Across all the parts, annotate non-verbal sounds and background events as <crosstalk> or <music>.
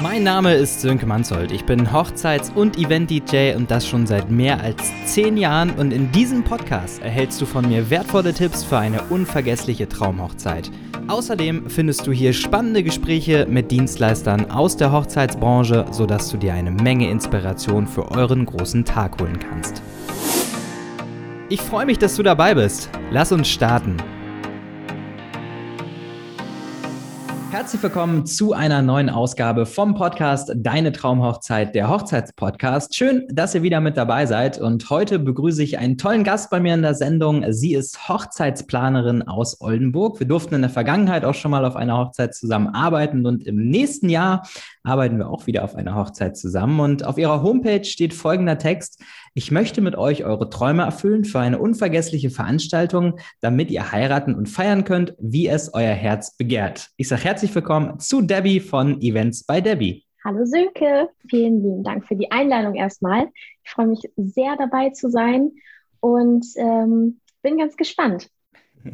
Mein Name ist Sönke Manzold. Ich bin Hochzeits- und Event-DJ und das schon seit mehr als zehn Jahren. Und in diesem Podcast erhältst du von mir wertvolle Tipps für eine unvergessliche Traumhochzeit. Außerdem findest du hier spannende Gespräche mit Dienstleistern aus der Hochzeitsbranche, sodass du dir eine Menge Inspiration für euren großen Tag holen kannst. Ich freue mich, dass du dabei bist. Lass uns starten. Herzlich willkommen zu einer neuen Ausgabe vom Podcast Deine Traumhochzeit, der Hochzeitspodcast. Schön, dass ihr wieder mit dabei seid. Und heute begrüße ich einen tollen Gast bei mir in der Sendung. Sie ist Hochzeitsplanerin aus Oldenburg. Wir durften in der Vergangenheit auch schon mal auf einer Hochzeit zusammenarbeiten und im nächsten Jahr arbeiten wir auch wieder auf einer Hochzeit zusammen. Und auf ihrer Homepage steht folgender Text. Ich möchte mit euch eure Träume erfüllen für eine unvergessliche Veranstaltung, damit ihr heiraten und feiern könnt, wie es euer Herz begehrt. Ich sage herzlich willkommen zu Debbie von Events bei Debbie. Hallo Sönke, vielen lieben Dank für die Einladung erstmal. Ich freue mich sehr dabei zu sein und ähm, bin ganz gespannt.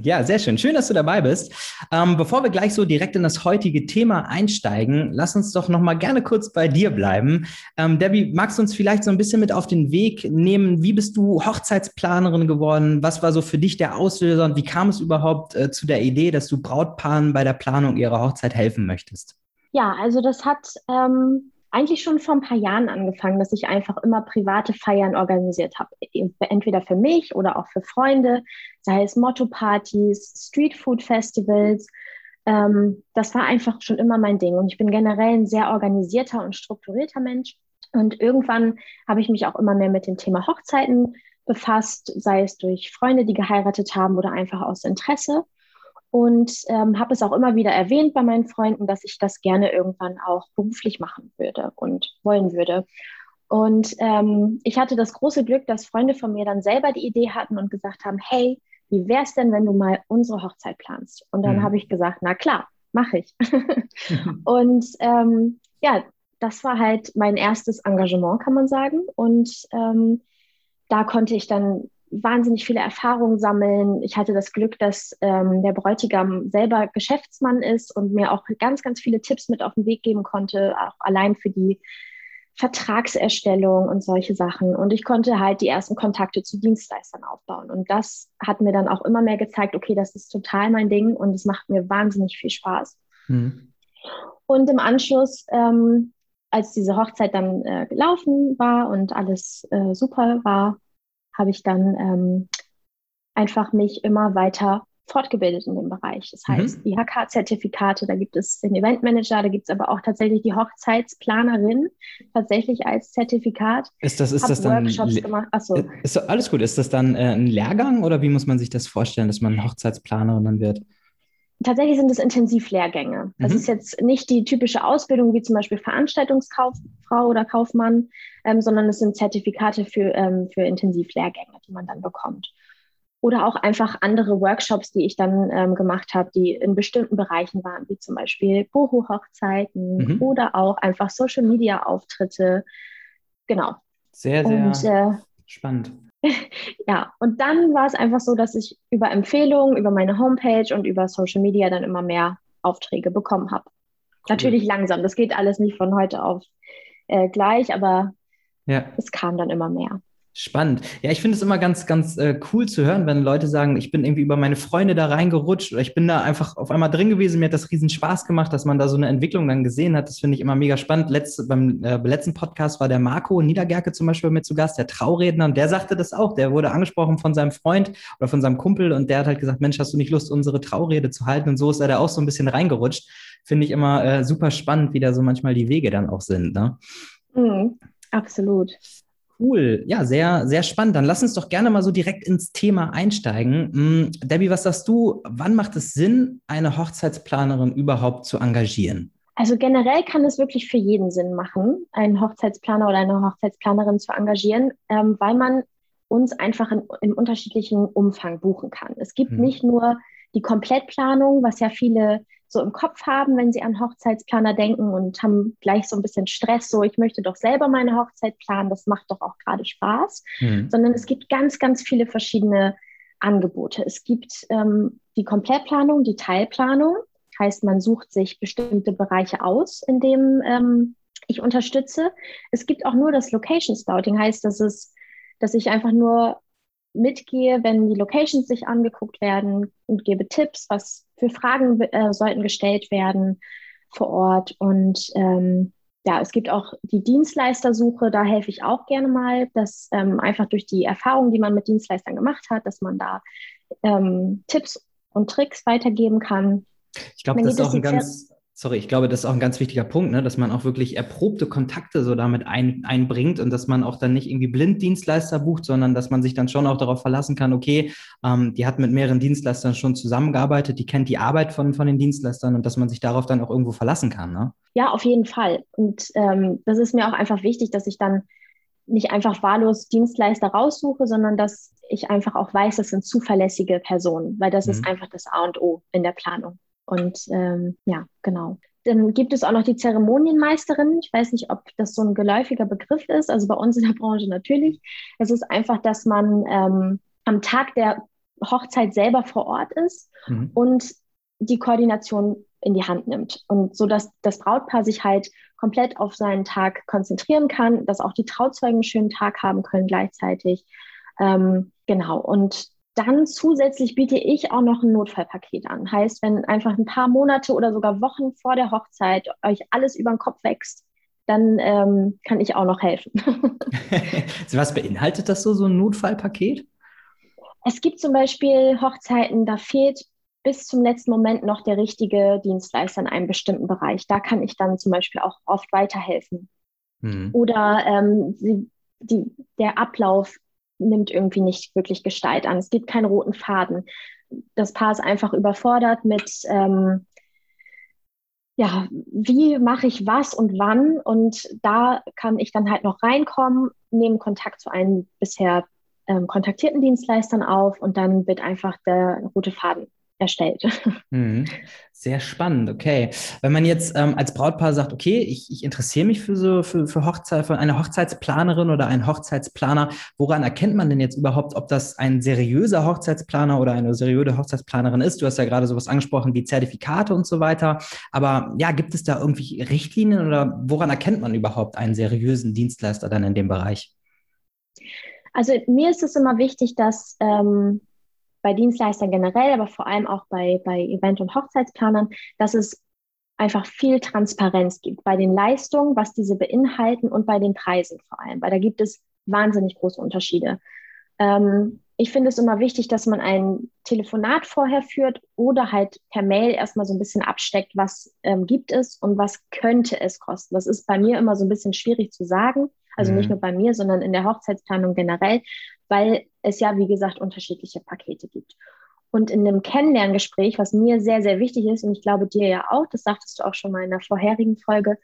Ja, sehr schön. Schön, dass du dabei bist. Ähm, bevor wir gleich so direkt in das heutige Thema einsteigen, lass uns doch noch mal gerne kurz bei dir bleiben. Ähm, Debbie, magst du uns vielleicht so ein bisschen mit auf den Weg nehmen? Wie bist du Hochzeitsplanerin geworden? Was war so für dich der Auslöser und wie kam es überhaupt äh, zu der Idee, dass du Brautpaaren bei der Planung ihrer Hochzeit helfen möchtest? Ja, also das hat ähm, eigentlich schon vor ein paar Jahren angefangen, dass ich einfach immer private Feiern organisiert habe. Entweder für mich oder auch für Freunde, sei es Motto-Partys, Streetfood-Festivals. Ähm, das war einfach schon immer mein Ding. Und ich bin generell ein sehr organisierter und strukturierter Mensch. Und irgendwann habe ich mich auch immer mehr mit dem Thema Hochzeiten befasst, sei es durch Freunde, die geheiratet haben oder einfach aus Interesse und ähm, habe es auch immer wieder erwähnt bei meinen Freunden, dass ich das gerne irgendwann auch beruflich machen würde und wollen würde. Und ähm, ich hatte das große Glück, dass Freunde von mir dann selber die Idee hatten und gesagt haben, hey, wie wäre es denn, wenn du mal unsere Hochzeit planst? Und dann mhm. habe ich gesagt, na klar, mache ich. <laughs> und ähm, ja, das war halt mein erstes Engagement, kann man sagen. Und ähm, da konnte ich dann wahnsinnig viele Erfahrungen sammeln. Ich hatte das Glück, dass ähm, der Bräutigam selber Geschäftsmann ist und mir auch ganz, ganz viele Tipps mit auf den Weg geben konnte, auch allein für die Vertragserstellung und solche Sachen. Und ich konnte halt die ersten Kontakte zu Dienstleistern aufbauen. Und das hat mir dann auch immer mehr gezeigt, okay, das ist total mein Ding und es macht mir wahnsinnig viel Spaß. Mhm. Und im Anschluss, ähm, als diese Hochzeit dann äh, gelaufen war und alles äh, super war, habe ich dann ähm, einfach mich immer weiter fortgebildet in dem Bereich. Das mhm. heißt, mhm. IHK-Zertifikate, da gibt es den Eventmanager, da gibt es aber auch tatsächlich die Hochzeitsplanerin, tatsächlich als Zertifikat. Ist das, ist das dann Workshops gemacht. Achso. Ist, alles gut. Ist das dann äh, ein Lehrgang oder wie muss man sich das vorstellen, dass man Hochzeitsplanerin dann wird? Tatsächlich sind es Intensivlehrgänge. Das mhm. ist jetzt nicht die typische Ausbildung wie zum Beispiel Veranstaltungskauffrau oder Kaufmann, ähm, sondern es sind Zertifikate für, ähm, für Intensivlehrgänge, die man dann bekommt. Oder auch einfach andere Workshops, die ich dann ähm, gemacht habe, die in bestimmten Bereichen waren, wie zum Beispiel Boho-Hochzeiten mhm. oder auch einfach Social-Media-Auftritte. Genau. Sehr, sehr Und, äh, spannend. <laughs> ja, und dann war es einfach so, dass ich über Empfehlungen, über meine Homepage und über Social Media dann immer mehr Aufträge bekommen habe. Cool. Natürlich langsam, das geht alles nicht von heute auf äh, gleich, aber ja. es kam dann immer mehr. Spannend. Ja, ich finde es immer ganz, ganz äh, cool zu hören, wenn Leute sagen, ich bin irgendwie über meine Freunde da reingerutscht oder ich bin da einfach auf einmal drin gewesen. Mir hat das riesen Spaß gemacht, dass man da so eine Entwicklung dann gesehen hat. Das finde ich immer mega spannend. Letzt, beim äh, letzten Podcast war der Marco Niedergerke zum Beispiel mit zu Gast, der Trauredner, und der sagte das auch. Der wurde angesprochen von seinem Freund oder von seinem Kumpel und der hat halt gesagt, Mensch, hast du nicht Lust, unsere Traurede zu halten? Und so ist er da auch so ein bisschen reingerutscht. Finde ich immer äh, super spannend, wie da so manchmal die Wege dann auch sind. Ne? Mhm, absolut. Cool, ja, sehr, sehr spannend. Dann lass uns doch gerne mal so direkt ins Thema einsteigen. Hm, Debbie, was sagst du, wann macht es Sinn, eine Hochzeitsplanerin überhaupt zu engagieren? Also generell kann es wirklich für jeden Sinn machen, einen Hochzeitsplaner oder eine Hochzeitsplanerin zu engagieren, ähm, weil man uns einfach in, in unterschiedlichen Umfang buchen kann. Es gibt hm. nicht nur die Komplettplanung, was ja viele so im Kopf haben, wenn sie an Hochzeitsplaner denken und haben gleich so ein bisschen Stress, so ich möchte doch selber meine Hochzeit planen, das macht doch auch gerade Spaß, mhm. sondern es gibt ganz, ganz viele verschiedene Angebote. Es gibt ähm, die Komplettplanung, die Teilplanung. Heißt, man sucht sich bestimmte Bereiche aus, in dem ähm, ich unterstütze. Es gibt auch nur das Location Scouting, heißt, dass es, dass ich einfach nur mitgehe, wenn die Locations sich angeguckt werden und gebe Tipps, was für Fragen äh, sollten gestellt werden vor Ort. Und ähm, ja, es gibt auch die Dienstleistersuche, da helfe ich auch gerne mal, dass ähm, einfach durch die Erfahrung, die man mit Dienstleistern gemacht hat, dass man da ähm, Tipps und Tricks weitergeben kann. Ich glaube, das ist auch ein ganz, sorry, ich glaube, das ist auch ein ganz wichtiger Punkt, ne? dass man auch wirklich erprobte Kontakte so damit ein, einbringt und dass man auch dann nicht irgendwie blind Dienstleister bucht, sondern dass man sich dann schon auch darauf verlassen kann, okay, ähm, die hat mit mehreren Dienstleistern schon zusammengearbeitet, die kennt die Arbeit von, von den Dienstleistern und dass man sich darauf dann auch irgendwo verlassen kann. Ne? Ja, auf jeden Fall. Und ähm, das ist mir auch einfach wichtig, dass ich dann nicht einfach wahllos Dienstleister raussuche, sondern dass ich einfach auch weiß, das sind zuverlässige Personen, weil das mhm. ist einfach das A und O in der Planung. Und ähm, ja, genau. Dann gibt es auch noch die Zeremonienmeisterin. Ich weiß nicht, ob das so ein geläufiger Begriff ist. Also bei uns in der Branche natürlich. Es ist einfach, dass man ähm, am Tag der Hochzeit selber vor Ort ist mhm. und die Koordination in die Hand nimmt. Und so, dass das Brautpaar sich halt komplett auf seinen Tag konzentrieren kann, dass auch die Trauzeugen einen schönen Tag haben können gleichzeitig. Ähm, genau. Und dann zusätzlich biete ich auch noch ein Notfallpaket an. Heißt, wenn einfach ein paar Monate oder sogar Wochen vor der Hochzeit euch alles über den Kopf wächst, dann ähm, kann ich auch noch helfen. <laughs> <laughs> Was beinhaltet das so, so ein Notfallpaket? Es gibt zum Beispiel Hochzeiten, da fehlt bis zum letzten Moment noch der richtige Dienstleister in einem bestimmten Bereich. Da kann ich dann zum Beispiel auch oft weiterhelfen. Mhm. Oder ähm, die, die, der Ablauf nimmt irgendwie nicht wirklich Gestalt an. Es gibt keinen roten Faden. Das Paar ist einfach überfordert mit, ähm, ja, wie mache ich was und wann? Und da kann ich dann halt noch reinkommen, nehme Kontakt zu einem bisher ähm, kontaktierten Dienstleistern auf und dann wird einfach der rote Faden erstellt. <laughs> Mhm. Sehr spannend, okay. Wenn man jetzt ähm, als Brautpaar sagt, okay, ich, ich interessiere mich für so für, für Hochzeit, für eine Hochzeitsplanerin oder einen Hochzeitsplaner, woran erkennt man denn jetzt überhaupt, ob das ein seriöser Hochzeitsplaner oder eine seriöse Hochzeitsplanerin ist? Du hast ja gerade sowas angesprochen wie Zertifikate und so weiter. Aber ja, gibt es da irgendwie Richtlinien oder woran erkennt man überhaupt einen seriösen Dienstleister dann in dem Bereich? Also mir ist es immer wichtig, dass ähm, bei Dienstleistern generell, aber vor allem auch bei, bei Event- und Hochzeitsplanern, dass es einfach viel Transparenz gibt bei den Leistungen, was diese beinhalten und bei den Preisen vor allem, weil da gibt es wahnsinnig große Unterschiede. Ähm, ich finde es immer wichtig, dass man ein Telefonat vorher führt oder halt per Mail erstmal so ein bisschen absteckt, was ähm, gibt es und was könnte es kosten. Das ist bei mir immer so ein bisschen schwierig zu sagen. Also mhm. nicht nur bei mir, sondern in der Hochzeitsplanung generell, weil es ja, wie gesagt, unterschiedliche Pakete gibt. Und in einem Kennenlerngespräch, was mir sehr, sehr wichtig ist, und ich glaube dir ja auch, das sagtest du auch schon mal in der vorherigen Folge,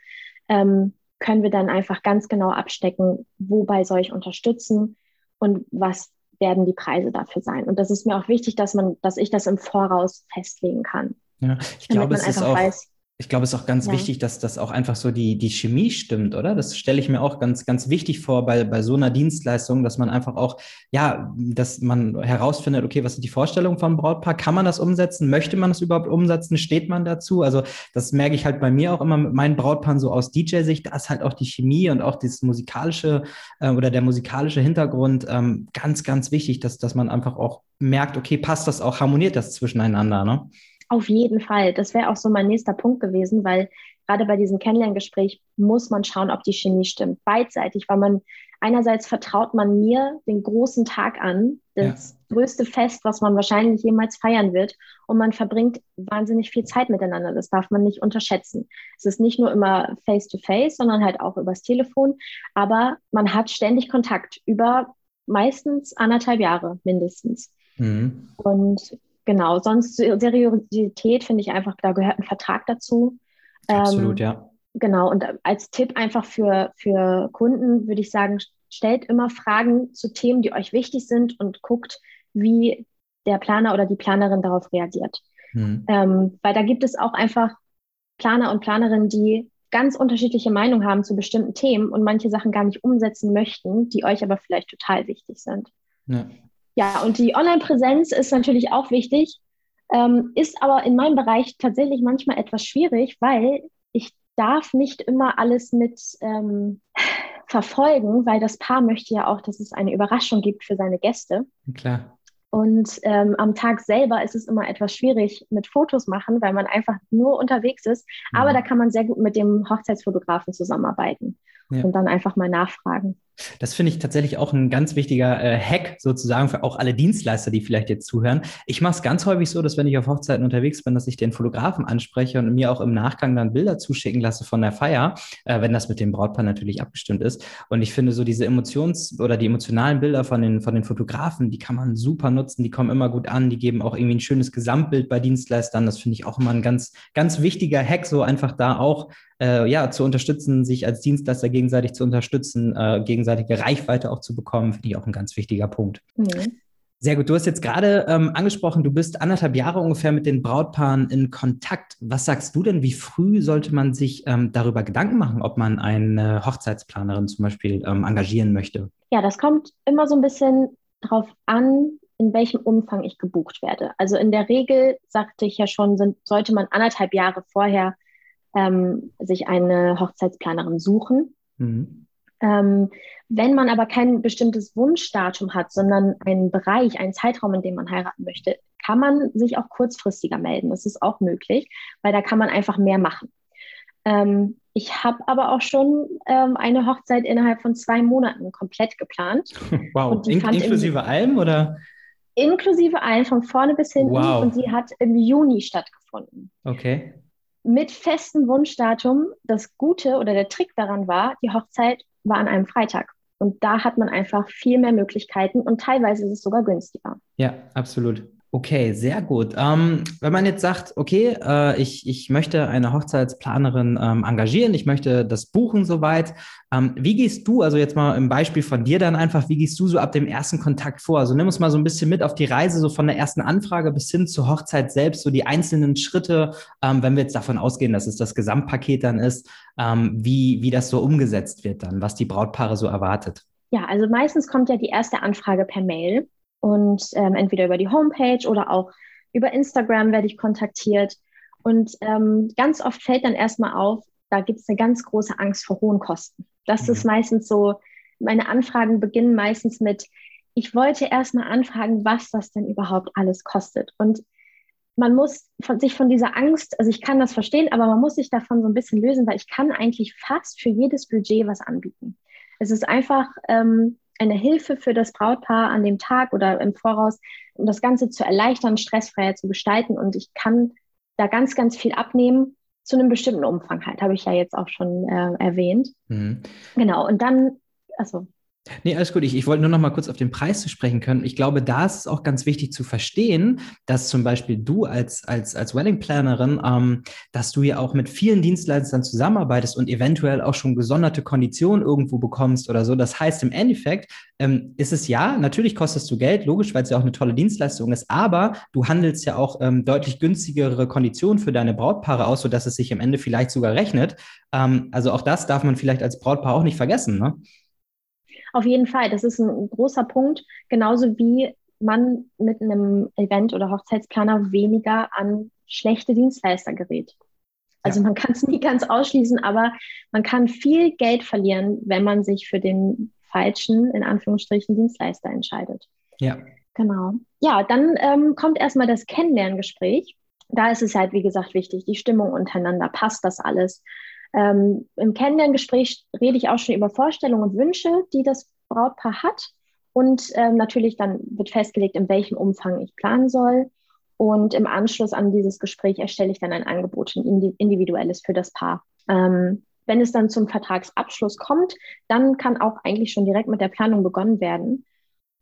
ähm, können wir dann einfach ganz genau abstecken, wobei soll ich unterstützen und was werden die Preise dafür sein. Und das ist mir auch wichtig, dass man, dass ich das im Voraus festlegen kann. Ja, ich glaube, es ist auch, weiß, ich glaube, es ist auch ganz ja. wichtig, dass das auch einfach so die, die Chemie stimmt, oder? Das stelle ich mir auch ganz, ganz wichtig vor bei, bei so einer Dienstleistung, dass man einfach auch, ja, dass man herausfindet, okay, was sind die Vorstellungen von Brautpaar? Kann man das umsetzen? Möchte man das überhaupt umsetzen? Steht man dazu? Also, das merke ich halt bei mir auch immer mit meinen Brautpaaren so aus DJ-Sicht, da ist halt auch die Chemie und auch das musikalische äh, oder der musikalische Hintergrund ähm, ganz, ganz wichtig, dass, dass man einfach auch merkt, okay, passt das auch, harmoniert das zwischeneinander, ne? Auf jeden Fall. Das wäre auch so mein nächster Punkt gewesen, weil gerade bei diesem Kennenlerngespräch muss man schauen, ob die Chemie stimmt. Beidseitig, weil man einerseits vertraut man mir den großen Tag an, das ja. größte Fest, was man wahrscheinlich jemals feiern wird. Und man verbringt wahnsinnig viel Zeit miteinander. Das darf man nicht unterschätzen. Es ist nicht nur immer face-to-face, -face, sondern halt auch übers Telefon. Aber man hat ständig Kontakt über meistens anderthalb Jahre mindestens. Mhm. Und Genau, sonst Seriosität finde ich einfach, da gehört ein Vertrag dazu. Absolut, ähm, ja. Genau, und als Tipp einfach für, für Kunden würde ich sagen, stellt immer Fragen zu Themen, die euch wichtig sind und guckt, wie der Planer oder die Planerin darauf reagiert. Hm. Ähm, weil da gibt es auch einfach Planer und Planerinnen, die ganz unterschiedliche Meinungen haben zu bestimmten Themen und manche Sachen gar nicht umsetzen möchten, die euch aber vielleicht total wichtig sind. Ja. Ja, und die Online-Präsenz ist natürlich auch wichtig. Ähm, ist aber in meinem Bereich tatsächlich manchmal etwas schwierig, weil ich darf nicht immer alles mit ähm, <laughs> verfolgen, weil das Paar möchte ja auch, dass es eine Überraschung gibt für seine Gäste. Klar. Und ähm, am Tag selber ist es immer etwas schwierig mit Fotos machen, weil man einfach nur unterwegs ist. Mhm. Aber da kann man sehr gut mit dem Hochzeitsfotografen zusammenarbeiten ja. und dann einfach mal nachfragen. Das finde ich tatsächlich auch ein ganz wichtiger äh, Hack sozusagen für auch alle Dienstleister, die vielleicht jetzt zuhören. Ich mache es ganz häufig so, dass wenn ich auf Hochzeiten unterwegs bin, dass ich den Fotografen anspreche und mir auch im Nachgang dann Bilder zuschicken lasse von der Feier, äh, wenn das mit dem Brautpaar natürlich abgestimmt ist. Und ich finde so diese Emotions- oder die emotionalen Bilder von den, von den Fotografen, die kann man super nutzen, die kommen immer gut an, die geben auch irgendwie ein schönes Gesamtbild bei Dienstleistern. Das finde ich auch immer ein ganz, ganz wichtiger Hack, so einfach da auch äh, ja, zu unterstützen, sich als Dienstleister gegenseitig zu unterstützen, äh, gegenseitige Reichweite auch zu bekommen, finde ich auch ein ganz wichtiger Punkt. Mhm. Sehr gut. Du hast jetzt gerade ähm, angesprochen, du bist anderthalb Jahre ungefähr mit den Brautpaaren in Kontakt. Was sagst du denn, wie früh sollte man sich ähm, darüber Gedanken machen, ob man eine Hochzeitsplanerin zum Beispiel ähm, engagieren möchte? Ja, das kommt immer so ein bisschen drauf an, in welchem Umfang ich gebucht werde. Also in der Regel, sagte ich ja schon, sind, sollte man anderthalb Jahre vorher ähm, sich eine Hochzeitsplanerin suchen. Mhm. Ähm, wenn man aber kein bestimmtes Wunschdatum hat, sondern einen Bereich, einen Zeitraum, in dem man heiraten möchte, kann man sich auch kurzfristiger melden. Das ist auch möglich, weil da kann man einfach mehr machen. Ähm, ich habe aber auch schon ähm, eine Hochzeit innerhalb von zwei Monaten komplett geplant. <laughs> Wow, In inklusive allem oder? Inklusive allem, von vorne bis hinten. Wow. Und sie hat im Juni stattgefunden. Okay mit festem Wunschdatum. Das Gute oder der Trick daran war, die Hochzeit war an einem Freitag. Und da hat man einfach viel mehr Möglichkeiten und teilweise ist es sogar günstiger. Ja, absolut. Okay, sehr gut. Ähm, wenn man jetzt sagt, okay, äh, ich, ich möchte eine Hochzeitsplanerin ähm, engagieren, ich möchte das buchen soweit, ähm, wie gehst du, also jetzt mal im Beispiel von dir dann einfach, wie gehst du so ab dem ersten Kontakt vor? Also nimm uns mal so ein bisschen mit auf die Reise, so von der ersten Anfrage bis hin zur Hochzeit selbst, so die einzelnen Schritte, ähm, wenn wir jetzt davon ausgehen, dass es das Gesamtpaket dann ist, ähm, wie, wie das so umgesetzt wird dann, was die Brautpaare so erwartet. Ja, also meistens kommt ja die erste Anfrage per Mail und ähm, entweder über die Homepage oder auch über Instagram werde ich kontaktiert. Und ähm, ganz oft fällt dann erstmal auf, da gibt es eine ganz große Angst vor hohen Kosten. Das mhm. ist meistens so, meine Anfragen beginnen meistens mit, ich wollte erstmal anfragen, was das denn überhaupt alles kostet. Und man muss von, sich von dieser Angst, also ich kann das verstehen, aber man muss sich davon so ein bisschen lösen, weil ich kann eigentlich fast für jedes Budget was anbieten. Es ist einfach ähm, eine Hilfe für das Brautpaar an dem Tag oder im Voraus, um das Ganze zu erleichtern, stressfreier zu gestalten. Und ich kann da ganz, ganz viel abnehmen zu einem bestimmten Umfang halt, habe ich ja jetzt auch schon äh, erwähnt. Mhm. Genau, und dann, also Nee, alles gut. Ich, ich wollte nur noch mal kurz auf den Preis zu sprechen können. Ich glaube, da ist es auch ganz wichtig zu verstehen, dass zum Beispiel du als, als, als Wedding Plannerin, ähm, dass du ja auch mit vielen Dienstleistern zusammenarbeitest und eventuell auch schon gesonderte Konditionen irgendwo bekommst oder so. Das heißt, im Endeffekt ähm, ist es ja, natürlich kostest du Geld, logisch, weil es ja auch eine tolle Dienstleistung ist, aber du handelst ja auch ähm, deutlich günstigere Konditionen für deine Brautpaare aus, sodass es sich am Ende vielleicht sogar rechnet. Ähm, also auch das darf man vielleicht als Brautpaar auch nicht vergessen. Ne? Auf jeden Fall, das ist ein großer Punkt, genauso wie man mit einem Event- oder Hochzeitsplaner weniger an schlechte Dienstleister gerät. Also ja. man kann es <laughs> nie ganz ausschließen, aber man kann viel Geld verlieren, wenn man sich für den falschen, in Anführungsstrichen, Dienstleister entscheidet. Ja. Genau. Ja, dann ähm, kommt erstmal das Kennenlerngespräch. Da ist es halt, wie gesagt, wichtig, die Stimmung untereinander, passt das alles? Ähm, Im Kennenlerngespräch rede ich auch schon über Vorstellungen und Wünsche, die das Brautpaar hat. Und ähm, natürlich dann wird festgelegt, in welchem Umfang ich planen soll. Und im Anschluss an dieses Gespräch erstelle ich dann ein Angebot, ein individuelles für das Paar. Ähm, wenn es dann zum Vertragsabschluss kommt, dann kann auch eigentlich schon direkt mit der Planung begonnen werden.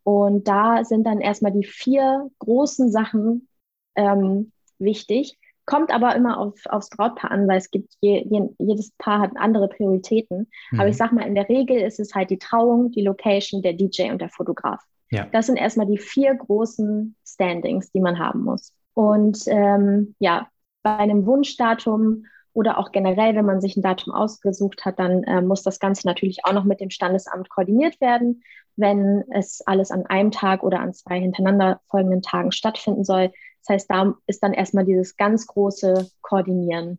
Und da sind dann erstmal die vier großen Sachen ähm, wichtig. Kommt aber immer auf, aufs Brautpaar an, weil es gibt, je, je, jedes Paar hat andere Prioritäten. Mhm. Aber ich sag mal, in der Regel ist es halt die Trauung, die Location, der DJ und der Fotograf. Ja. Das sind erstmal die vier großen Standings, die man haben muss. Und ähm, ja, bei einem Wunschdatum oder auch generell, wenn man sich ein Datum ausgesucht hat, dann äh, muss das Ganze natürlich auch noch mit dem Standesamt koordiniert werden. Wenn es alles an einem Tag oder an zwei hintereinander folgenden Tagen stattfinden soll, Das heißt, da ist dann erstmal dieses ganz große Koordinieren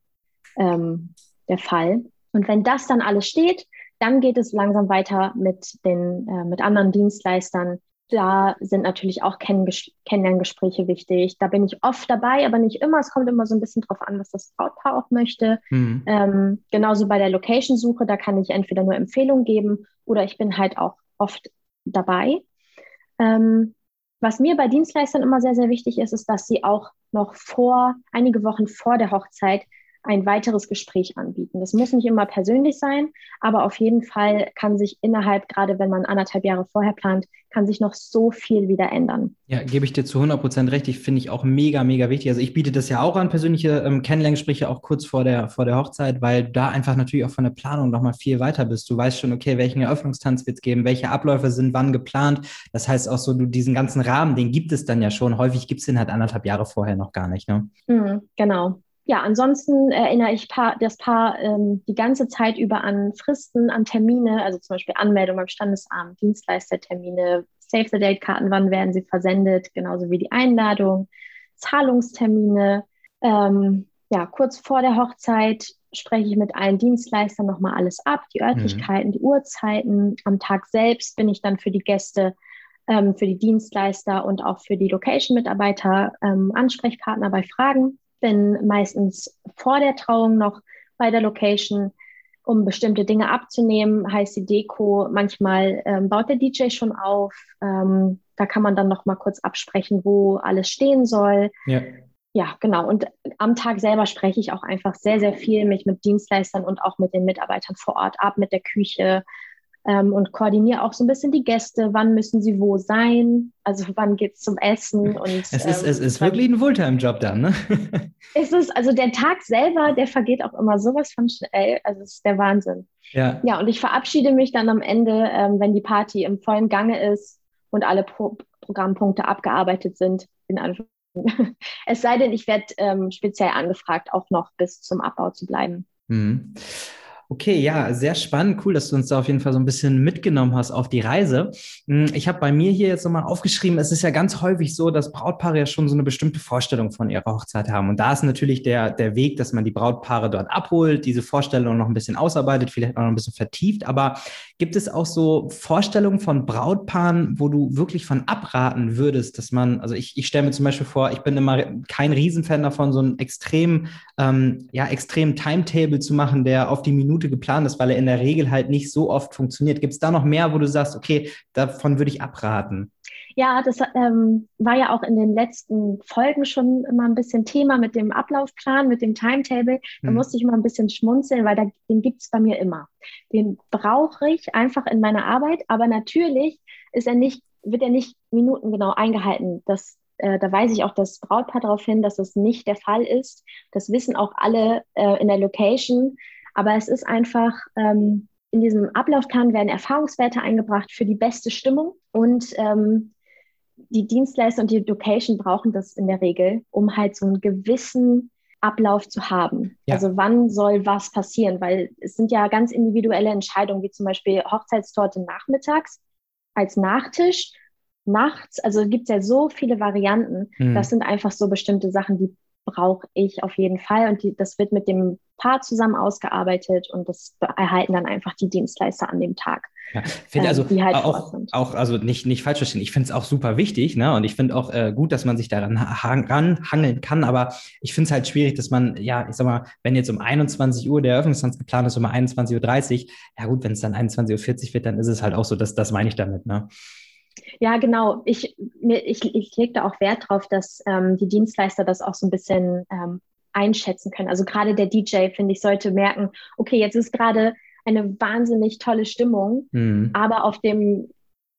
ähm, der Fall. Und wenn das dann alles steht, dann geht es langsam weiter mit den äh, mit anderen Dienstleistern. Da sind natürlich auch Kennenlerngespräche wichtig. Da bin ich oft dabei, aber nicht immer. Es kommt immer so ein bisschen drauf an, was das Brautpaar auch möchte. Mhm. Ähm, genauso bei der Location-Suche, da kann ich entweder nur Empfehlungen geben oder ich bin halt auch oft dabei. Ähm, was mir bei Dienstleistern immer sehr, sehr wichtig ist, ist, dass sie auch noch vor, einige Wochen vor der Hochzeit ein weiteres Gespräch anbieten. Das muss nicht immer persönlich sein, aber auf jeden Fall kann sich innerhalb, gerade wenn man anderthalb Jahre vorher plant, kann sich noch so viel wieder ändern. Ja, gebe ich dir zu 100 Prozent recht. Ich finde ich auch mega, mega wichtig. Also ich biete das ja auch an, persönliche ähm, Kennenlerngespräche auch kurz vor der, vor der Hochzeit, weil da einfach natürlich auch von der Planung nochmal viel weiter bist. Du weißt schon, okay, welchen Eröffnungstanz wird es geben, welche Abläufe sind wann geplant. Das heißt auch so, du diesen ganzen Rahmen, den gibt es dann ja schon. Häufig gibt es den halt anderthalb Jahre vorher noch gar nicht. Ne? Mhm, genau ja, ansonsten erinnere ich paar, das Paar ähm, die ganze Zeit über an Fristen, an Termine, also zum Beispiel Anmeldung beim Standesamt, Dienstleistertermine, Save the Date-Karten, wann werden sie versendet, genauso wie die Einladung, Zahlungstermine. Ähm, ja, kurz vor der Hochzeit spreche ich mit allen Dienstleistern nochmal alles ab, die Örtlichkeiten, mhm. die Uhrzeiten. Am Tag selbst bin ich dann für die Gäste, ähm, für die Dienstleister und auch für die Location-Mitarbeiter ähm, Ansprechpartner bei Fragen bin meistens vor der Trauung noch bei der Location, um bestimmte Dinge abzunehmen, heißt die Deko. Manchmal ähm, baut der DJ schon auf. Ähm, da kann man dann noch mal kurz absprechen, wo alles stehen soll. Ja. Ja, genau. Und am Tag selber spreche ich auch einfach sehr, sehr viel mich mit Dienstleistern und auch mit den Mitarbeitern vor Ort ab, mit der Küche, ähm, und koordiniere auch so ein bisschen die Gäste, wann müssen sie wo sein, also wann geht es zum Essen. Und, es ist, ähm, es ist wirklich ein Fulltime-Job dann, ne? <laughs> es ist, also der Tag selber, der vergeht auch immer sowas von schnell, also es ist der Wahnsinn. Ja, ja und ich verabschiede mich dann am Ende, ähm, wenn die Party im vollen Gange ist und alle Pro Programmpunkte abgearbeitet sind, in <laughs> Es sei denn, ich werde ähm, speziell angefragt, auch noch bis zum Abbau zu bleiben. Mhm. Okay, ja, sehr spannend. Cool, dass du uns da auf jeden Fall so ein bisschen mitgenommen hast auf die Reise. Hm, ich habe bei mir hier jetzt nochmal aufgeschrieben, es ist ja ganz häufig so, dass Brautpaare ja schon so eine bestimmte Vorstellung von ihrer Hochzeit haben. Und da ist natürlich der, der Weg, dass man die Brautpaare dort abholt, diese Vorstellung noch ein bisschen ausarbeitet, vielleicht auch noch ein bisschen vertieft. Aber gibt es auch so Vorstellungen von Brautpaaren, wo du wirklich von abraten würdest, dass man, also ich, ich stelle mir zum Beispiel vor, ich bin immer kein Riesenfan davon, so einen extrem, ähm, ja, extremen Timetable zu machen, der auf die Minute Minute geplant ist, weil er in der Regel halt nicht so oft funktioniert. Gibt es da noch mehr, wo du sagst, okay, davon würde ich abraten? Ja, das ähm, war ja auch in den letzten Folgen schon immer ein bisschen Thema mit dem Ablaufplan, mit dem Timetable. Da hm. musste ich mal ein bisschen schmunzeln, weil da, den gibt es bei mir immer. Den brauche ich einfach in meiner Arbeit, aber natürlich ist er nicht, wird er nicht minutengenau eingehalten. Das, äh, da weise ich auch das Brautpaar darauf hin, dass das nicht der Fall ist. Das wissen auch alle äh, in der Location. Aber es ist einfach, ähm, in diesem Ablaufplan werden Erfahrungswerte eingebracht für die beste Stimmung und ähm, die Dienstleister und die Location brauchen das in der Regel, um halt so einen gewissen Ablauf zu haben. Ja. Also wann soll was passieren? Weil es sind ja ganz individuelle Entscheidungen, wie zum Beispiel Hochzeitstorte nachmittags als Nachtisch, nachts. Also gibt es ja so viele Varianten. Mhm. Das sind einfach so bestimmte Sachen, die brauche ich auf jeden Fall. Und die, das wird mit dem Paar zusammen ausgearbeitet und das erhalten dann einfach die Dienstleister an dem Tag. Ja, finde äh, also halt auch, auch, also nicht, nicht falsch verstehen. Ich finde es auch super wichtig, ne? Und ich finde auch äh, gut, dass man sich daran ranhangeln kann. Aber ich finde es halt schwierig, dass man, ja, ich sag mal, wenn jetzt um 21 Uhr der Eröffnungstanz geplant ist, um 21.30 Uhr, ja gut, wenn es dann 21.40 Uhr wird, dann ist es halt auch so, dass das meine ich damit, ne? Ja, genau. Ich, ich, ich lege da auch Wert drauf, dass ähm, die Dienstleister das auch so ein bisschen ähm, einschätzen können. Also gerade der DJ, finde ich, sollte merken, okay, jetzt ist gerade eine wahnsinnig tolle Stimmung, mhm. aber auf dem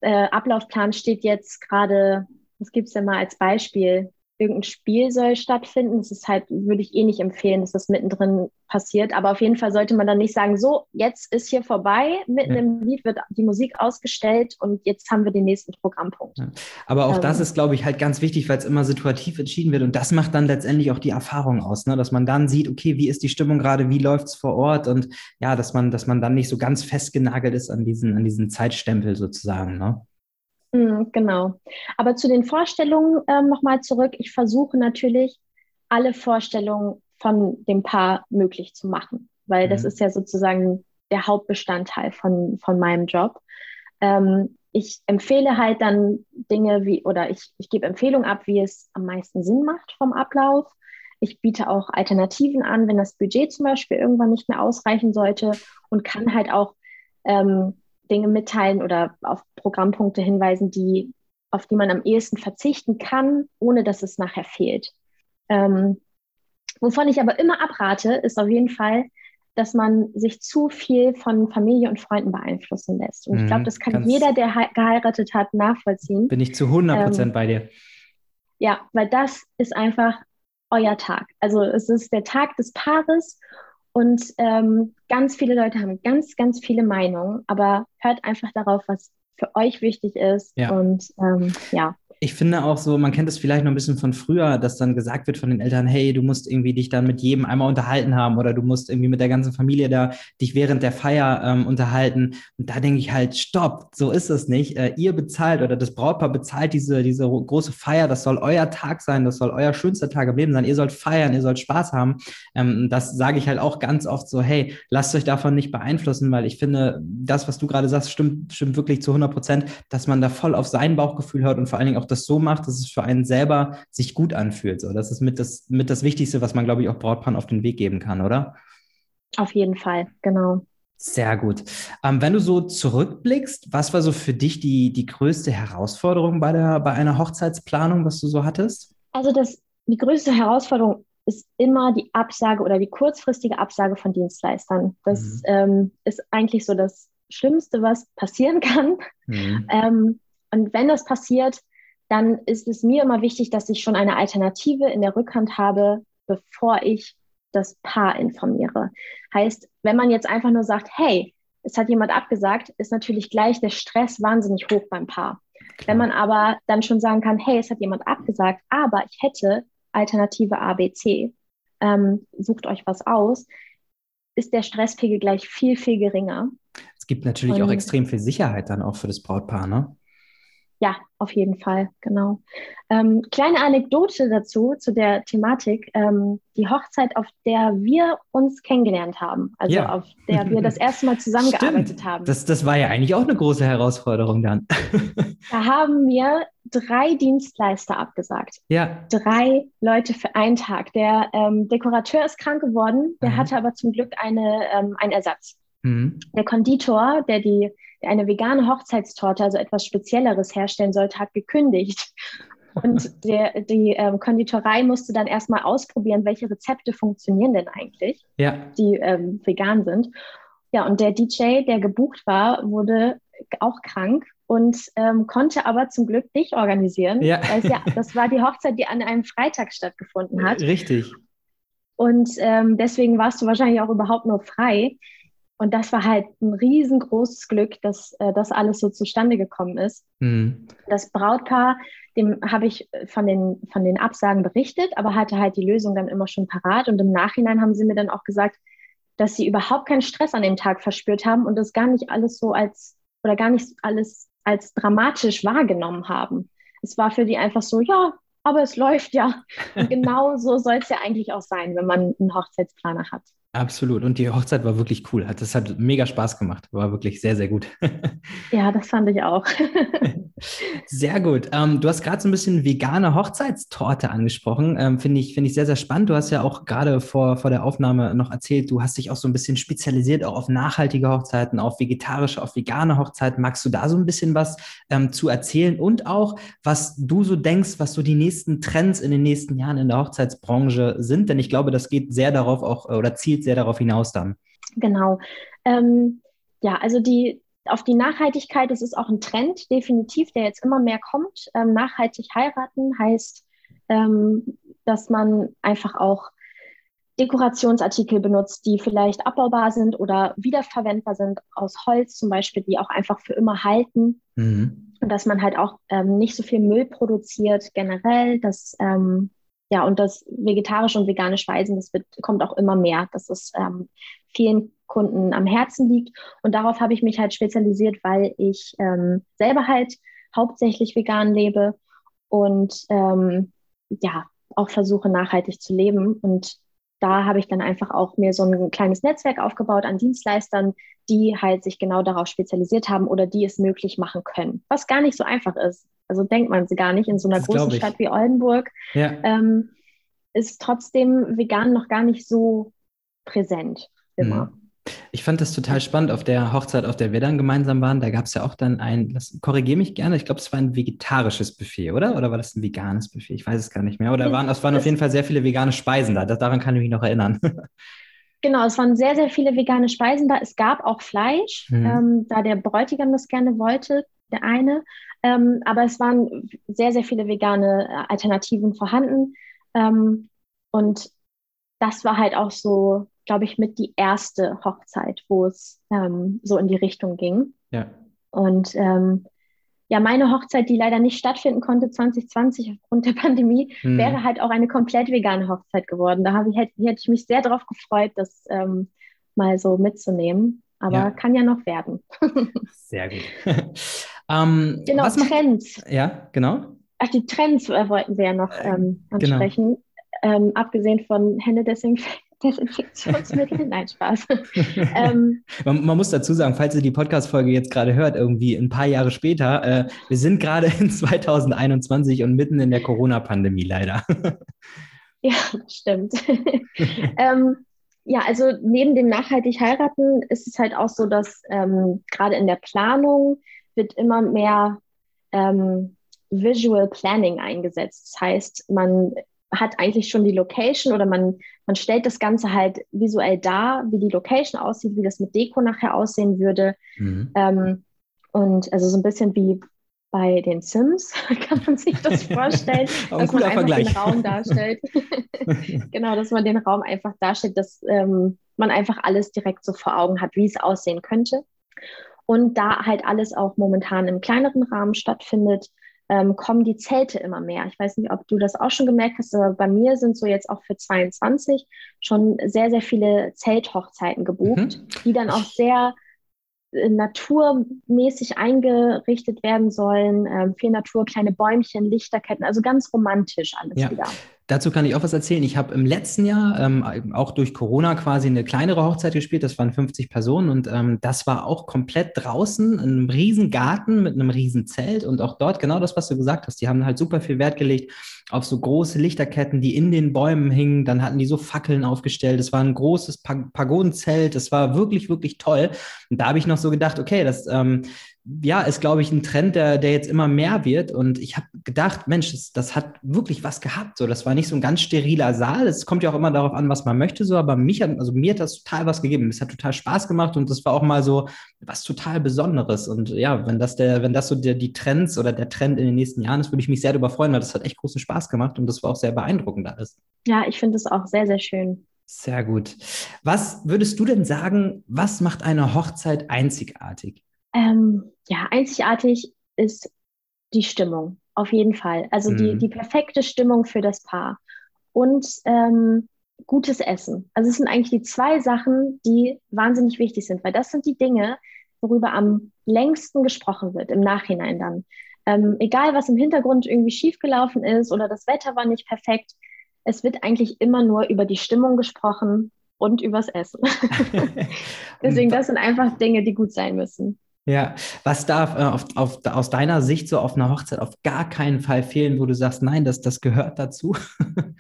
äh, Ablaufplan steht jetzt gerade, was gibt es denn mal als Beispiel? Irgendein Spiel soll stattfinden. Das ist halt, würde ich eh nicht empfehlen, dass das mittendrin passiert. Aber auf jeden Fall sollte man dann nicht sagen, so, jetzt ist hier vorbei, mitten ja. im Lied wird die Musik ausgestellt und jetzt haben wir den nächsten Programmpunkt. Ja. Aber auch ähm, das ist, glaube ich, halt ganz wichtig, weil es immer situativ entschieden wird. Und das macht dann letztendlich auch die Erfahrung aus, ne? dass man dann sieht, okay, wie ist die Stimmung gerade, wie läuft es vor Ort und ja, dass man, dass man dann nicht so ganz festgenagelt ist an diesen, an diesen Zeitstempel sozusagen. Ne? Mm, genau. Aber zu den Vorstellungen ähm, nochmal zurück. Ich versuche natürlich, alle Vorstellungen von dem Paar möglich zu machen, weil mhm. das ist ja sozusagen der Hauptbestandteil von, von meinem Job. Ähm, ich empfehle halt dann Dinge wie, oder ich, ich gebe Empfehlungen ab, wie es am meisten Sinn macht vom Ablauf. Ich biete auch Alternativen an, wenn das Budget zum Beispiel irgendwann nicht mehr ausreichen sollte und kann halt auch ähm, Dinge mitteilen oder auf Programmpunkte hinweisen, die, auf die man am ehesten verzichten kann, ohne dass es nachher fehlt. Ähm, wovon ich aber immer abrate, ist auf jeden Fall, dass man sich zu viel von Familie und Freunden beeinflussen lässt. Und ich glaube, mhm, das kann jeder, der geheiratet hat, nachvollziehen. Bin ich zu 100 Prozent ähm, bei dir. Ja, weil das ist einfach euer Tag. Also es ist der Tag des Paares und ähm, ganz viele Leute haben ganz, ganz viele Meinungen, aber hört einfach darauf, was für euch wichtig ist. Ja. Und ähm, ja ich finde auch so, man kennt es vielleicht noch ein bisschen von früher, dass dann gesagt wird von den Eltern, hey, du musst irgendwie dich dann mit jedem einmal unterhalten haben oder du musst irgendwie mit der ganzen Familie da dich während der Feier ähm, unterhalten. Und da denke ich halt, stopp, so ist es nicht. Äh, ihr bezahlt oder das Brautpaar bezahlt diese, diese große Feier, das soll euer Tag sein, das soll euer schönster Tag im Leben sein. Ihr sollt feiern, ihr sollt Spaß haben. Ähm, das sage ich halt auch ganz oft so, hey, lasst euch davon nicht beeinflussen, weil ich finde, das, was du gerade sagst, stimmt, stimmt wirklich zu 100 Prozent, dass man da voll auf sein Bauchgefühl hört und vor allen Dingen auch das so macht, dass es für einen selber sich gut anfühlt. So, das ist mit das, mit das Wichtigste, was man, glaube ich, auch Brautpaaren auf den Weg geben kann, oder? Auf jeden Fall, genau. Sehr gut. Ähm, wenn du so zurückblickst, was war so für dich die, die größte Herausforderung bei, der, bei einer Hochzeitsplanung, was du so hattest? Also das, die größte Herausforderung ist immer die Absage oder die kurzfristige Absage von Dienstleistern. Das mhm. ähm, ist eigentlich so das Schlimmste, was passieren <laughs> kann. Mhm. Ähm, und wenn das passiert, dann ist es mir immer wichtig, dass ich schon eine Alternative in der Rückhand habe, bevor ich das Paar informiere. Heißt, wenn man jetzt einfach nur sagt, hey, es hat jemand abgesagt, ist natürlich gleich der Stress wahnsinnig hoch beim Paar. Wenn man aber dann schon sagen kann, hey, es hat jemand abgesagt, aber ich hätte Alternative A, B, C, ähm, sucht euch was aus, ist der Stresspegel gleich viel, viel geringer. Es gibt natürlich Und, auch extrem viel Sicherheit dann auch für das Brautpaar, ne? Ja, auf jeden Fall, genau. Ähm, kleine Anekdote dazu, zu der Thematik. Ähm, die Hochzeit, auf der wir uns kennengelernt haben, also ja. auf der wir das erste Mal zusammengearbeitet Stimmt. haben. Das, das war ja eigentlich auch eine große Herausforderung dann. <laughs> da haben wir drei Dienstleister abgesagt. Ja. Drei Leute für einen Tag. Der ähm, Dekorateur ist krank geworden, der mhm. hatte aber zum Glück eine, ähm, einen Ersatz. Mhm. Der Konditor, der die eine vegane Hochzeitstorte, also etwas Spezielleres herstellen sollte, hat gekündigt. Und <laughs> der, die ähm, Konditorei musste dann erstmal ausprobieren, welche Rezepte funktionieren denn eigentlich, ja. die ähm, vegan sind. Ja, und der DJ, der gebucht war, wurde auch krank und ähm, konnte aber zum Glück dich organisieren. Ja. Weil ja, <laughs> das war die Hochzeit, die an einem Freitag stattgefunden hat. Richtig. Und ähm, deswegen warst du wahrscheinlich auch überhaupt nur frei. Und das war halt ein riesengroßes Glück, dass äh, das alles so zustande gekommen ist. Mhm. Das Brautpaar, dem habe ich von den, von den Absagen berichtet, aber hatte halt die Lösung dann immer schon parat. Und im Nachhinein haben sie mir dann auch gesagt, dass sie überhaupt keinen Stress an dem Tag verspürt haben und das gar nicht alles so als oder gar nicht alles als dramatisch wahrgenommen haben. Es war für die einfach so, ja, aber es läuft ja. <laughs> Und genau so soll es ja eigentlich auch sein, wenn man einen Hochzeitsplaner hat. Absolut. Und die Hochzeit war wirklich cool. Das hat mega Spaß gemacht. War wirklich sehr, sehr gut. <laughs> ja, das fand ich auch. <laughs> sehr gut. Ähm, du hast gerade so ein bisschen vegane Hochzeitstorte angesprochen. Ähm, Finde ich, find ich sehr, sehr spannend. Du hast ja auch gerade vor, vor der Aufnahme noch erzählt, du hast dich auch so ein bisschen spezialisiert, auch auf nachhaltige Hochzeiten, auf vegetarische, auf vegane Hochzeiten. Magst du da so ein bisschen was ähm, zu erzählen und auch, was du so denkst, was so die nächsten Trends in den nächsten Jahren in der Hochzeitsbranche sind? Denn ich glaube, das geht sehr darauf auch oder zielt zielt sehr darauf hinaus dann. Genau. Ähm, ja, also die, auf die Nachhaltigkeit, das ist auch ein Trend, definitiv, der jetzt immer mehr kommt. Ähm, nachhaltig heiraten heißt, ähm, dass man einfach auch Dekorationsartikel benutzt, die vielleicht abbaubar sind oder wiederverwendbar sind, aus Holz zum Beispiel, die auch einfach für immer halten. Mhm. Und dass man halt auch ähm, nicht so viel Müll produziert generell, dass ähm, ja, und das vegetarische und vegane Speisen, das wird, kommt auch immer mehr, dass es ähm, vielen Kunden am Herzen liegt. Und darauf habe ich mich halt spezialisiert, weil ich ähm, selber halt hauptsächlich vegan lebe und ähm, ja, auch versuche nachhaltig zu leben. Und da habe ich dann einfach auch mir so ein kleines Netzwerk aufgebaut an Dienstleistern, die halt sich genau darauf spezialisiert haben oder die es möglich machen können. Was gar nicht so einfach ist. Also denkt man sie gar nicht in so einer das großen Stadt wie Oldenburg. Ja. Ähm, ist trotzdem vegan noch gar nicht so präsent immer. Mhm. Ich fand das total spannend auf der Hochzeit, auf der wir dann gemeinsam waren. Da gab es ja auch dann ein, korrigiere mich gerne, ich glaube, es war ein vegetarisches Buffet, oder? Oder war das ein veganes Buffet? Ich weiß es gar nicht mehr. Oder waren, es waren auf jeden Fall sehr viele vegane Speisen da. Das, daran kann ich mich noch erinnern. <laughs> Genau, es waren sehr, sehr viele vegane Speisen da. Es gab auch Fleisch, mhm. ähm, da der Bräutigam das gerne wollte, der eine. Ähm, aber es waren sehr, sehr viele vegane äh, Alternativen vorhanden. Ähm, und das war halt auch so glaube ich, mit die erste Hochzeit, wo es ähm, so in die Richtung ging. Ja. Und ähm, ja, meine Hochzeit, die leider nicht stattfinden konnte 2020 aufgrund der Pandemie, hm. wäre halt auch eine komplett vegane Hochzeit geworden. Da ich, hätte, hätte ich mich sehr darauf gefreut, das ähm, mal so mitzunehmen. Aber ja. kann ja noch werden. sehr gut. <laughs> ähm, genau, Trends. Macht, ja, genau. Ach, die Trends äh, wollten wir ja noch ähm, genau. ansprechen. Genau. Abgesehen von Händedesinfektion Desinfektionsmittel? Nein, Spaß. <laughs> ähm, man, man, muss dazu sagen, falls ihr die Podcast-Folge jetzt gerade hört, irgendwie ein paar Jahre später, äh, wir sind gerade in <laughs> 2021 und mitten in der Corona-Pandemie leider. <laughs> ja, stimmt. ähm, ja, also neben dem nachhaltig heiraten ist es halt auch so, dass ähm, gerade in der Planung wird immer mehr ähm, Visual Planning eingesetzt. Das heißt, man hat eigentlich schon die Location oder man, man stellt das Ganze halt visuell dar, wie die Location aussieht, wie das mit Deko nachher aussehen würde. Mhm. Ähm, und also so ein bisschen wie bei den Sims <laughs> kann man sich das <laughs> vorstellen, dass man einfach Vergleich. den Raum darstellt. <laughs> genau, dass man den Raum einfach darstellt, dass ähm, man einfach alles direkt so vor Augen hat, wie es aussehen könnte. Und da halt alles auch momentan im kleineren Rahmen stattfindet, ähm, kommen die Zelte immer mehr. Ich weiß nicht, ob du das auch schon gemerkt hast, aber bei mir sind so jetzt auch für 22 schon sehr, sehr viele Zelthochzeiten gebucht, mhm. die dann auch sehr äh, naturmäßig eingerichtet werden sollen. Ähm, viel Natur, kleine Bäumchen, Lichterketten, also ganz romantisch alles ja. wieder. Dazu kann ich auch was erzählen. Ich habe im letzten Jahr ähm, auch durch Corona quasi eine kleinere Hochzeit gespielt. Das waren 50 Personen und ähm, das war auch komplett draußen in einem riesen Garten mit einem riesen Zelt und auch dort genau das, was du gesagt hast. Die haben halt super viel Wert gelegt auf so große Lichterketten, die in den Bäumen hingen. Dann hatten die so Fackeln aufgestellt. Es war ein großes Pagodenzelt. Das war wirklich, wirklich toll. Und da habe ich noch so gedacht, okay, das ähm, ja, ist, glaube ich, ein Trend, der, der jetzt immer mehr wird. Und ich habe gedacht, Mensch, das, das, hat wirklich was gehabt. So, das war nicht so ein ganz steriler Saal. Es kommt ja auch immer darauf an, was man möchte, so, aber mich hat, also mir hat das total was gegeben. Es hat total Spaß gemacht und das war auch mal so was total Besonderes. Und ja, wenn das der, wenn das so der, die Trends oder der Trend in den nächsten Jahren ist, würde ich mich sehr darüber freuen, weil das hat echt großen Spaß gemacht und das war auch sehr beeindruckend alles. Ja, ich finde es auch sehr, sehr schön. Sehr gut. Was würdest du denn sagen, was macht eine Hochzeit einzigartig? Ähm, ja, einzigartig ist die Stimmung, auf jeden Fall. Also mhm. die, die perfekte Stimmung für das Paar. Und ähm, gutes Essen. Also es sind eigentlich die zwei Sachen, die wahnsinnig wichtig sind, weil das sind die Dinge, worüber am längsten gesprochen wird, im Nachhinein dann. Ähm, egal, was im Hintergrund irgendwie schiefgelaufen ist oder das Wetter war nicht perfekt, es wird eigentlich immer nur über die Stimmung gesprochen und übers Essen. <laughs> <laughs> Deswegen, das sind einfach Dinge, die gut sein müssen. Ja, was darf äh, auf, auf, aus deiner Sicht so auf einer Hochzeit auf gar keinen Fall fehlen, wo du sagst, nein, das, das gehört dazu? <laughs>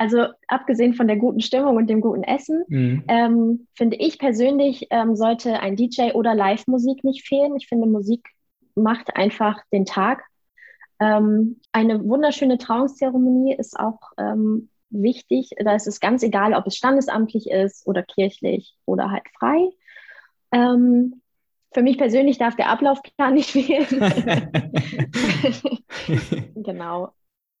Also abgesehen von der guten Stimmung und dem guten Essen, mhm. ähm, finde ich persönlich, ähm, sollte ein DJ oder Live-Musik nicht fehlen. Ich finde, Musik macht einfach den Tag. Ähm, eine wunderschöne Trauungszeremonie ist auch ähm, wichtig. Da ist es ganz egal, ob es standesamtlich ist oder kirchlich oder halt frei. Ähm, für mich persönlich darf der Ablaufplan nicht fehlen. <laughs> <laughs> genau.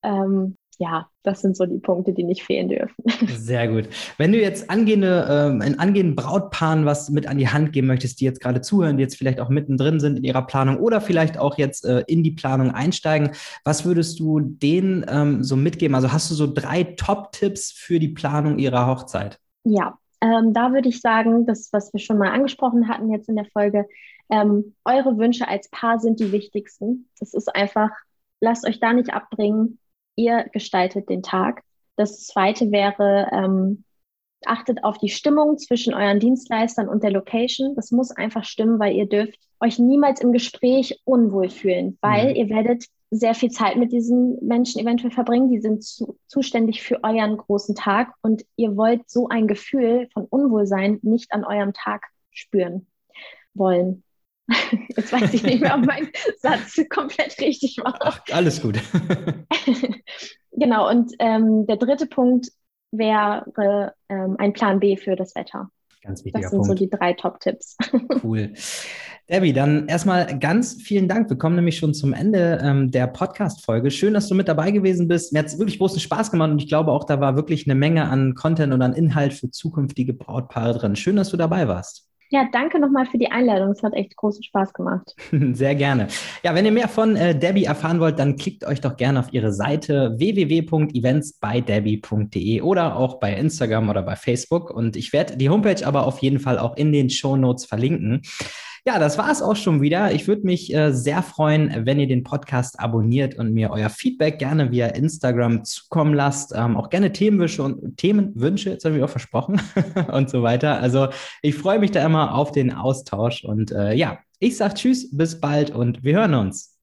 Ähm, ja, das sind so die Punkte, die nicht fehlen dürfen. <laughs> Sehr gut. Wenn du jetzt angehende, ähm, in angehenden Brautpaaren was mit an die Hand geben möchtest, die jetzt gerade zuhören, die jetzt vielleicht auch mittendrin sind in ihrer Planung oder vielleicht auch jetzt äh, in die Planung einsteigen, was würdest du denen ähm, so mitgeben? Also hast du so drei Top-Tipps für die Planung ihrer Hochzeit? Ja, ähm, da würde ich sagen, das, was wir schon mal angesprochen hatten jetzt in der Folge, ähm, eure Wünsche als Paar sind die wichtigsten. Das ist einfach, lasst euch da nicht abbringen. Ihr gestaltet den Tag. Das zweite wäre, ähm, achtet auf die Stimmung zwischen euren Dienstleistern und der Location. Das muss einfach stimmen, weil ihr dürft euch niemals im Gespräch unwohl fühlen, weil mhm. ihr werdet sehr viel Zeit mit diesen Menschen eventuell verbringen. Die sind zu, zuständig für euren großen Tag und ihr wollt so ein Gefühl von Unwohlsein nicht an eurem Tag spüren wollen. <laughs> Jetzt weiß ich nicht mehr, ob mein <laughs> Satz komplett richtig war. Ach, alles gut. <laughs> genau, und ähm, der dritte Punkt wäre ähm, ein Plan B für das Wetter. Ganz wichtiger Das sind Punkt. so die drei Top-Tipps. <laughs> Cool. Debbie, dann erstmal ganz vielen Dank. Wir kommen nämlich schon zum Ende ähm, der Podcast-Folge. Schön, dass du mit dabei gewesen bist. Mir hat es wirklich großen Spaß gemacht und ich glaube auch, da war wirklich eine Menge an Content und an Inhalt für zukünftige Brautpaare drin. Schön, dass du dabei warst. Ja, danke nochmal für die Einladung. Es hat echt großen Spaß gemacht. <laughs> Sehr gerne. Ja, wenn ihr mehr von äh, Debbie erfahren wollt, dann klickt euch doch gerne auf ihre Seite www.eventsbydebbie.de oder auch bei Instagram oder bei Facebook. Und ich werde die Homepage aber auf jeden Fall auch in den Show Notes verlinken. Ja, das war es auch schon wieder. Ich würde mich äh, sehr freuen, wenn ihr den Podcast abonniert und mir euer Feedback gerne via Instagram zukommen lasst. Ähm, auch gerne Themenwünsche und Themenwünsche, jetzt habe ich auch versprochen <laughs> und so weiter. Also ich freue mich da immer auf den Austausch und äh, ja, ich sage Tschüss, bis bald und wir hören uns.